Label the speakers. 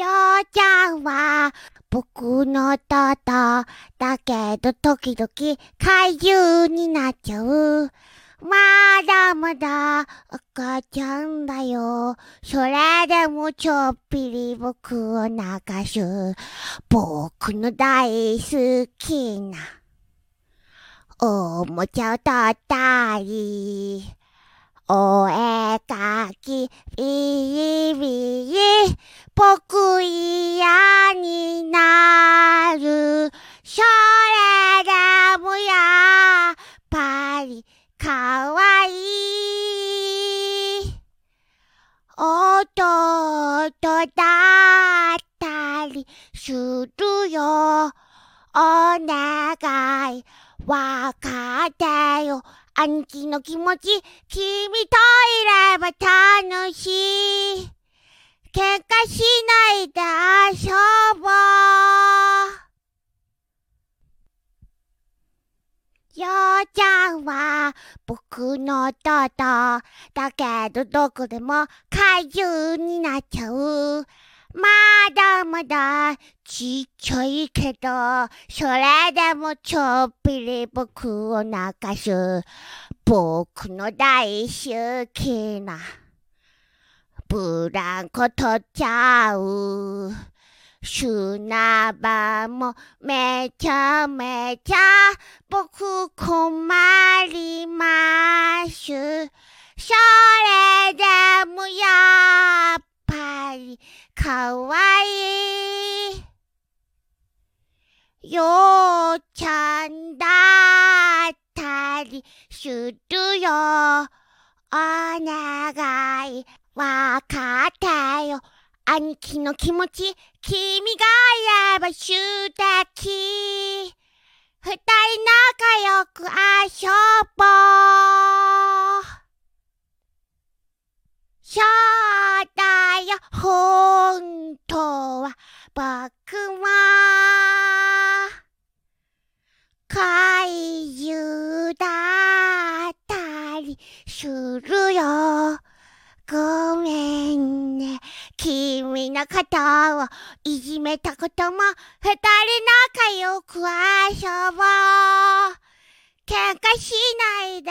Speaker 1: ようちゃんは僕の弟だけど時々怪獣になっちゃう。まだまだ赤ちゃんだよ。それでもちょっぴり僕を泣かす。僕の大好きなおもちゃを取ったり。お絵かき、ビリビリ、僕嫌になる。それでもやっぱりかわいい。弟だったりするよ。お願い、わかってよ。兄貴の気持ち、君といれば楽しい。喧嘩しないで遊ぼう。ようちゃんは僕の弟だけどどこでも怪獣になっちゃう。まだまだちっちゃいけど、それでもちょっぴり僕を泣かす。僕の大好きなブランコ取っちゃう。砂場もめちゃめちゃ僕困ります。それでもやっぱりかわいい。ようちゃんだったりするよ。お願い、わかったよ。兄貴の気持ち、君がいれば素敵。二人仲良く遊ぼう。するよ。ごめんね。君のことをいじめたことも二人仲良く遊ぼう。喧嘩しないで